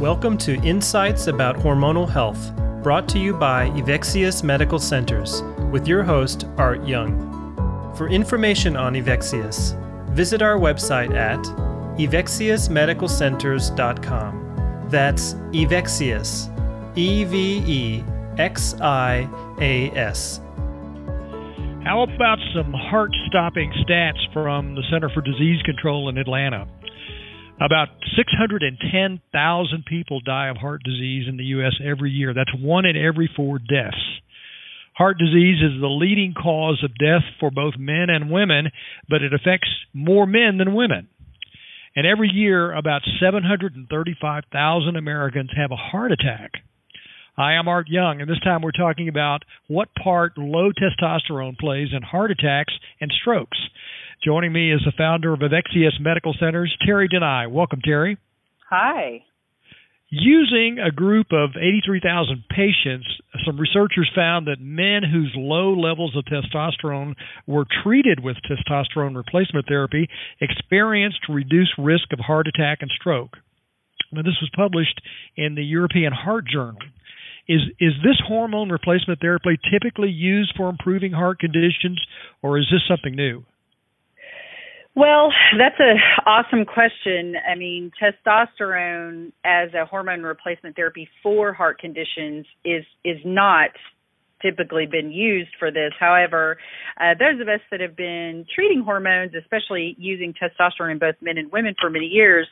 Welcome to Insights About Hormonal Health, brought to you by Evexias Medical Centers, with your host, Art Young. For information on Evexias, visit our website at evexiasmedicalcenters.com. That's Evexias, E V E X I A S. How about some heart stopping stats from the Center for Disease Control in Atlanta? About 610,000 people die of heart disease in the U.S. every year. That's one in every four deaths. Heart disease is the leading cause of death for both men and women, but it affects more men than women. And every year, about 735,000 Americans have a heart attack. Hi, I'm Art Young, and this time we're talking about what part low testosterone plays in heart attacks and strokes. Joining me is the founder of Evexias Medical Centers, Terri DeNeui. Welcome, Terri. Hi. Using a group of 83,000 patients, some researchers found that men whose low levels of testosterone were treated with testosterone replacement therapy experienced reduced risk of heart attack and stroke. Now, this was published in the European Heart Journal. Is is this hormone replacement therapy typically used for improving heart conditions, or is this something new? Well, that's an awesome question. I mean, testosterone as a hormone replacement therapy for heart conditions is is not typically been used for this. However, uh, those of us that have been treating hormones, especially using testosterone in both men and women for many years,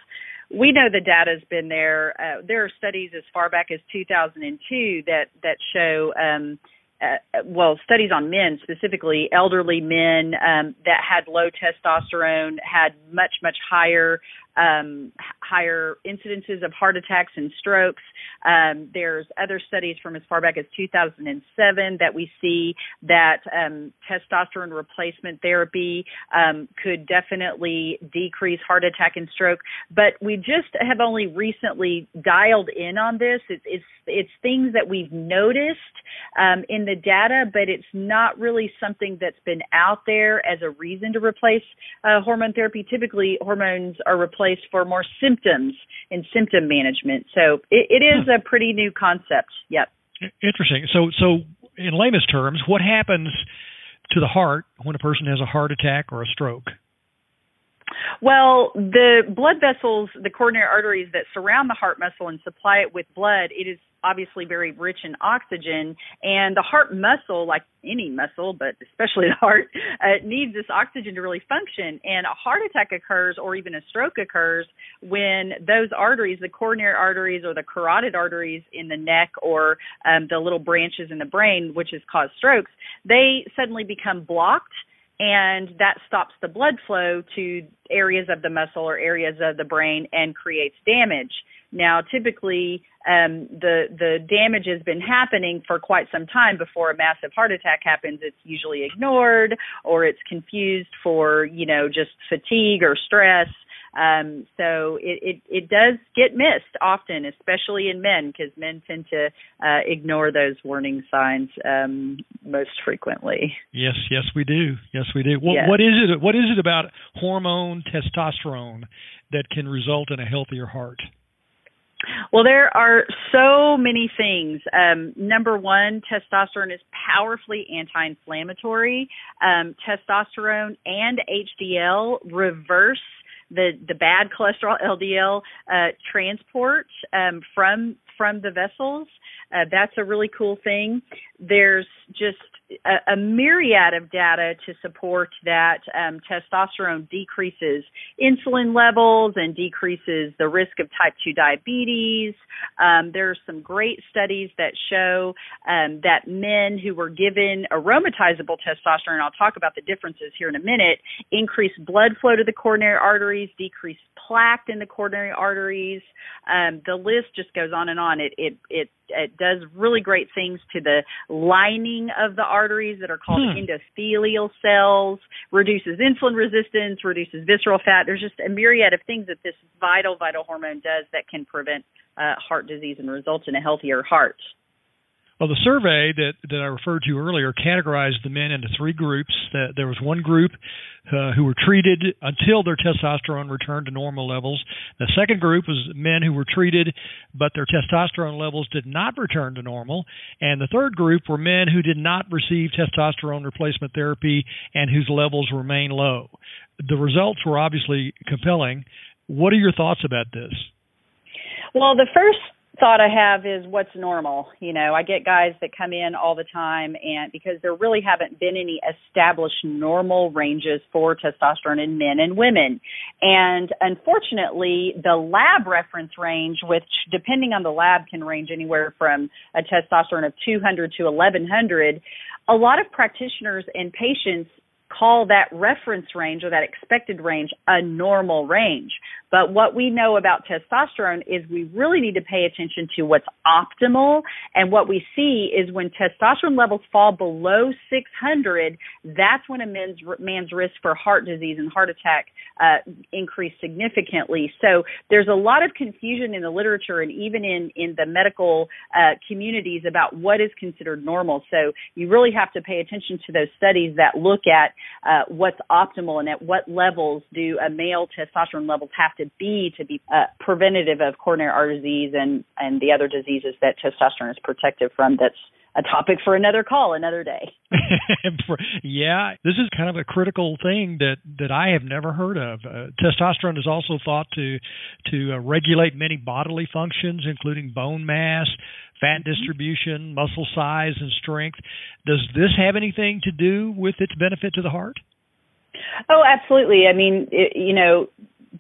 we know the data's been there. Uh, there are studies as far back as 2002 that that show um, uh, well, studies on men specifically, elderly men um, that had low testosterone had much much higher um, higher incidences of heart attacks and strokes. Um, there's other studies from as far back as 2007 that we see that um, testosterone replacement therapy um, could definitely decrease heart attack and stroke. But we just have only recently dialed in on this. It's it's, things that we've noticed um, in the data, but it's not really something that's been out there as a reason to replace uh, hormone therapy. Typically, hormones are replaced for more symptoms and symptom management. So it, it is a pretty new concept. Yep. Interesting. So, so in layman's terms, what happens to the heart when a person has a heart attack or a stroke? Well, the blood vessels, the coronary arteries that surround the heart muscle and supply it with blood, it is obviously very rich in oxygen and the heart muscle like any muscle but especially the heart uh, needs this oxygen to really function. And a heart attack occurs or even a stroke occurs when those arteries the coronary arteries or the carotid arteries in the neck or um, the little branches in the brain which has caused strokes they suddenly become blocked and that stops the blood flow to areas of the muscle or areas of the brain and creates damage. Now, typically, um, the the damage has been happening for quite some time before a massive heart attack happens. It's usually ignored or it's confused for you know just fatigue or stress. Um, so it, it, it does get missed often, especially in men, because men tend to uh, ignore those warning signs um, most frequently. Yes, yes, we do. Yes, we do. Well, yes. What is it? What is it about hormone testosterone that can result in a healthier heart? Well, there are so many things. Um, number one, testosterone is powerfully anti inflammatory. Um, testosterone and HDL reverse the the bad cholesterol LDL uh, transport um, from from the vessels. Uh, that's a really cool thing. There's just a, a myriad of data to support that um, testosterone decreases insulin levels and decreases the risk of type 2 diabetes. Um, there are some great studies that show um, that men who were given aromatizable testosterone, I'll talk about the differences here in a minute, increased blood flow to the coronary arteries, decreased plaque in the coronary arteries. Um, the list just goes on and on. It, it, it it does really great things to the lining of the arteries that are called hmm. endothelial cells, reduces insulin resistance, reduces visceral fat. There's just a myriad of things that this vital, vital hormone does that can prevent uh, heart disease and result in a healthier heart. Well, the survey that, that I referred to earlier categorized the men into three groups. There was one group uh, who were treated until their testosterone returned to normal levels. The second group was men who were treated, but their testosterone levels did not return to normal. And the third group were men who did not receive testosterone replacement therapy and whose levels remain low. The results were obviously compelling. What are your thoughts about this? Well, the first thought I have is what's normal. You know, I get guys that come in all the time and because there really haven't been any established normal ranges for testosterone in men and women. And unfortunately, the lab reference range, which depending on the lab can range anywhere from a testosterone of 200 to 1100, a lot of practitioners and patients call that reference range or that expected range a normal range. But what we know about testosterone is we really need to pay attention to what's optimal. And what we see is when testosterone levels fall below 600, that's when a man's, man's risk for heart disease and heart attack uh, increase significantly. So there's a lot of confusion in the literature and even in, in the medical uh, communities about what is considered normal. So you really have to pay attention to those studies that look at uh, what's optimal and at what levels do a male testosterone levels have to to be to be uh, preventative of coronary artery disease and and the other diseases that testosterone is protective from. That's a topic for another call another day. yeah, this is kind of a critical thing that that I have never heard of. Uh, testosterone is also thought to to uh, regulate many bodily functions, including bone mass, fat mm-hmm. distribution, muscle size, and strength. Does this have anything to do with its benefit to the heart? Oh, absolutely. I mean, it, you know,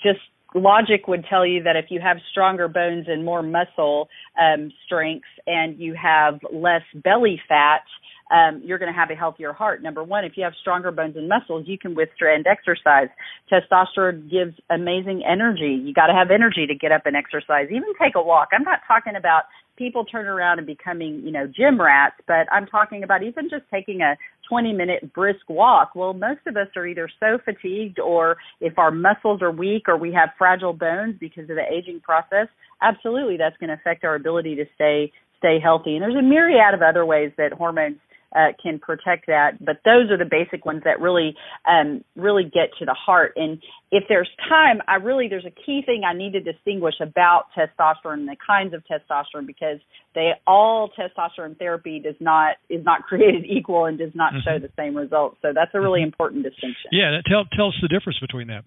just logic would tell you that if you have stronger bones and more muscle um, strength and you have less belly fat, um, you're going to have a healthier heart. Number one, if you have stronger bones and muscles, you can withstand exercise. Testosterone gives amazing energy. You got to have energy to get up and exercise. Even take a walk. I'm not talking about people turn around and becoming, you know, gym rats, but I'm talking about even just taking a 20 minute brisk walk. Well, most of us are either so fatigued or if our muscles are weak or we have fragile bones because of the aging process, absolutely that's going to affect our ability to stay stay healthy. And there's a myriad of other ways that hormones uh, can protect that. But those are the basic ones that really, um, really get to the heart. And if there's time, I really there's a key thing I need to distinguish about testosterone and the kinds of testosterone because they all testosterone therapy does not is not created equal and does not mm-hmm. show the same results. So that's a really mm-hmm. important distinction. Yeah, tell tell us the difference between that.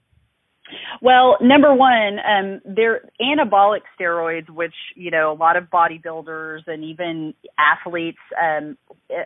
Well, number one, um, they're anabolic steroids, which you know a lot of bodybuilders and even athletes. Um,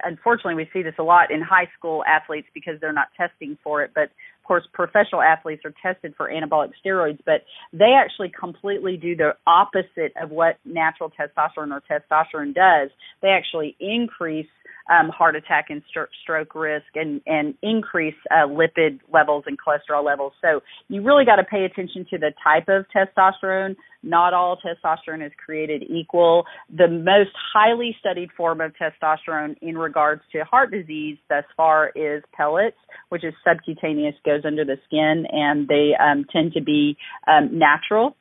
unfortunately, we see this a lot in high school athletes because they're not testing for it. But of course, professional athletes are tested for anabolic steroids, but they actually completely do the opposite of what natural testosterone or testosterone does. They actually increase um, heart attack and st- stroke risk and, and increase uh, lipid levels and cholesterol levels. So you really got to pay attention to the type of testosterone. Not all testosterone is created equal. The most highly studied form of testosterone in regards to heart disease thus far is pellets, which is subcutaneous, goes under the skin, and they um, tend to be um, natural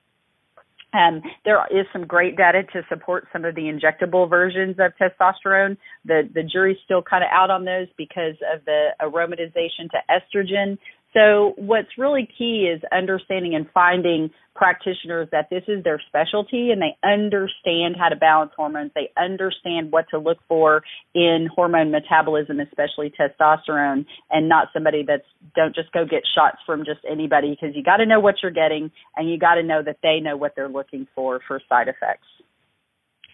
um, there is some great data to support some of the injectable versions of testosterone. The the jury's still kind of out on those because of the aromatization to estrogen. So what's really key is understanding and finding practitioners that this is their specialty and they understand how to balance hormones. They understand what to look for in hormone metabolism, especially testosterone, and not somebody that's don't just go get shots from just anybody because you got to know what you're getting and you got to know that they know what they're looking for for side effects.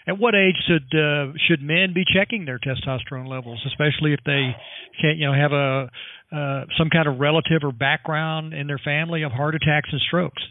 At what age should uh, should men be checking their testosterone levels, especially if they can't, you know, have a uh, some kind of relative or background in their family of heart attacks and strokes?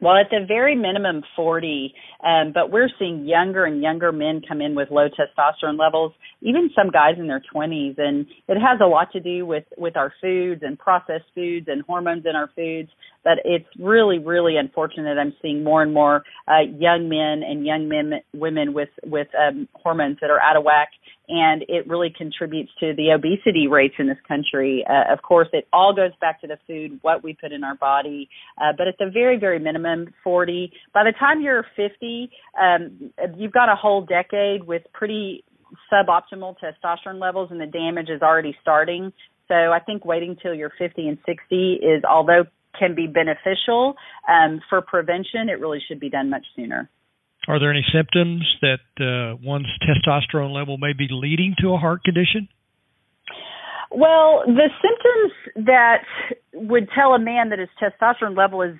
Well, at the very minimum, 40. Um, but we're seeing younger and younger men come in with low testosterone levels, even some guys in their 20s. And it has a lot to do with, with our foods and processed foods and hormones in our foods. But it's really, really unfortunate. I'm seeing more and more uh, young men and young men, women with, with um, hormones that are out of whack and it really contributes to the obesity rates in this country. Uh, of course, it all goes back to the food, what we put in our body, uh, but at the very, very minimum, 40. By the time you're 50, um, you've got a whole decade with pretty suboptimal testosterone levels and the damage is already starting. So I think waiting till you're 50 and 60 is, although can be beneficial um, for prevention, it really should be done much sooner. Are there any symptoms that uh, one's testosterone level may be leading to a heart condition? Well, the symptoms that would tell a man that his testosterone level is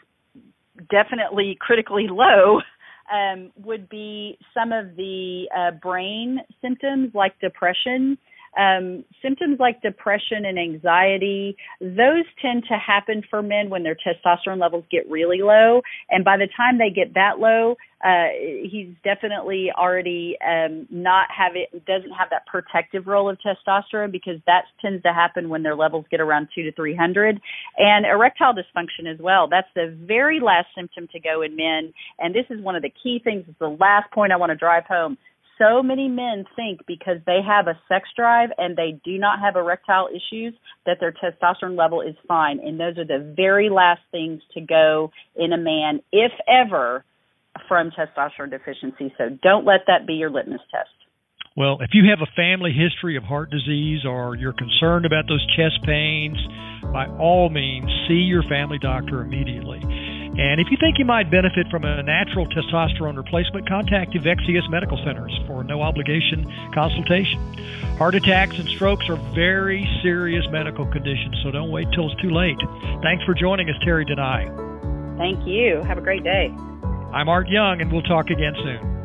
definitely critically low um, would be some of the uh, brain symptoms like depression. Um, symptoms like depression and anxiety, those tend to happen for men when their testosterone levels get really low. And by the time they get that low, uh, he's definitely already um, not have it doesn't have that protective role of testosterone because that tends to happen when their levels get around two to three hundred, and erectile dysfunction as well. That's the very last symptom to go in men, and this is one of the key things. It's the last point I want to drive home. So many men think because they have a sex drive and they do not have erectile issues that their testosterone level is fine, and those are the very last things to go in a man, if ever from testosterone deficiency. So don't let that be your litmus test. Well, if you have a family history of heart disease or you're concerned about those chest pains, by all means, see your family doctor immediately. And if you think you might benefit from a natural testosterone replacement, contact Evexias Medical Centers for no obligation consultation. Heart attacks and strokes are very serious medical conditions, so don't wait till it's too late. Thanks for joining us, Terri DeNeui. Thank you. Have a great day. I'm Art Young, and we'll talk again soon.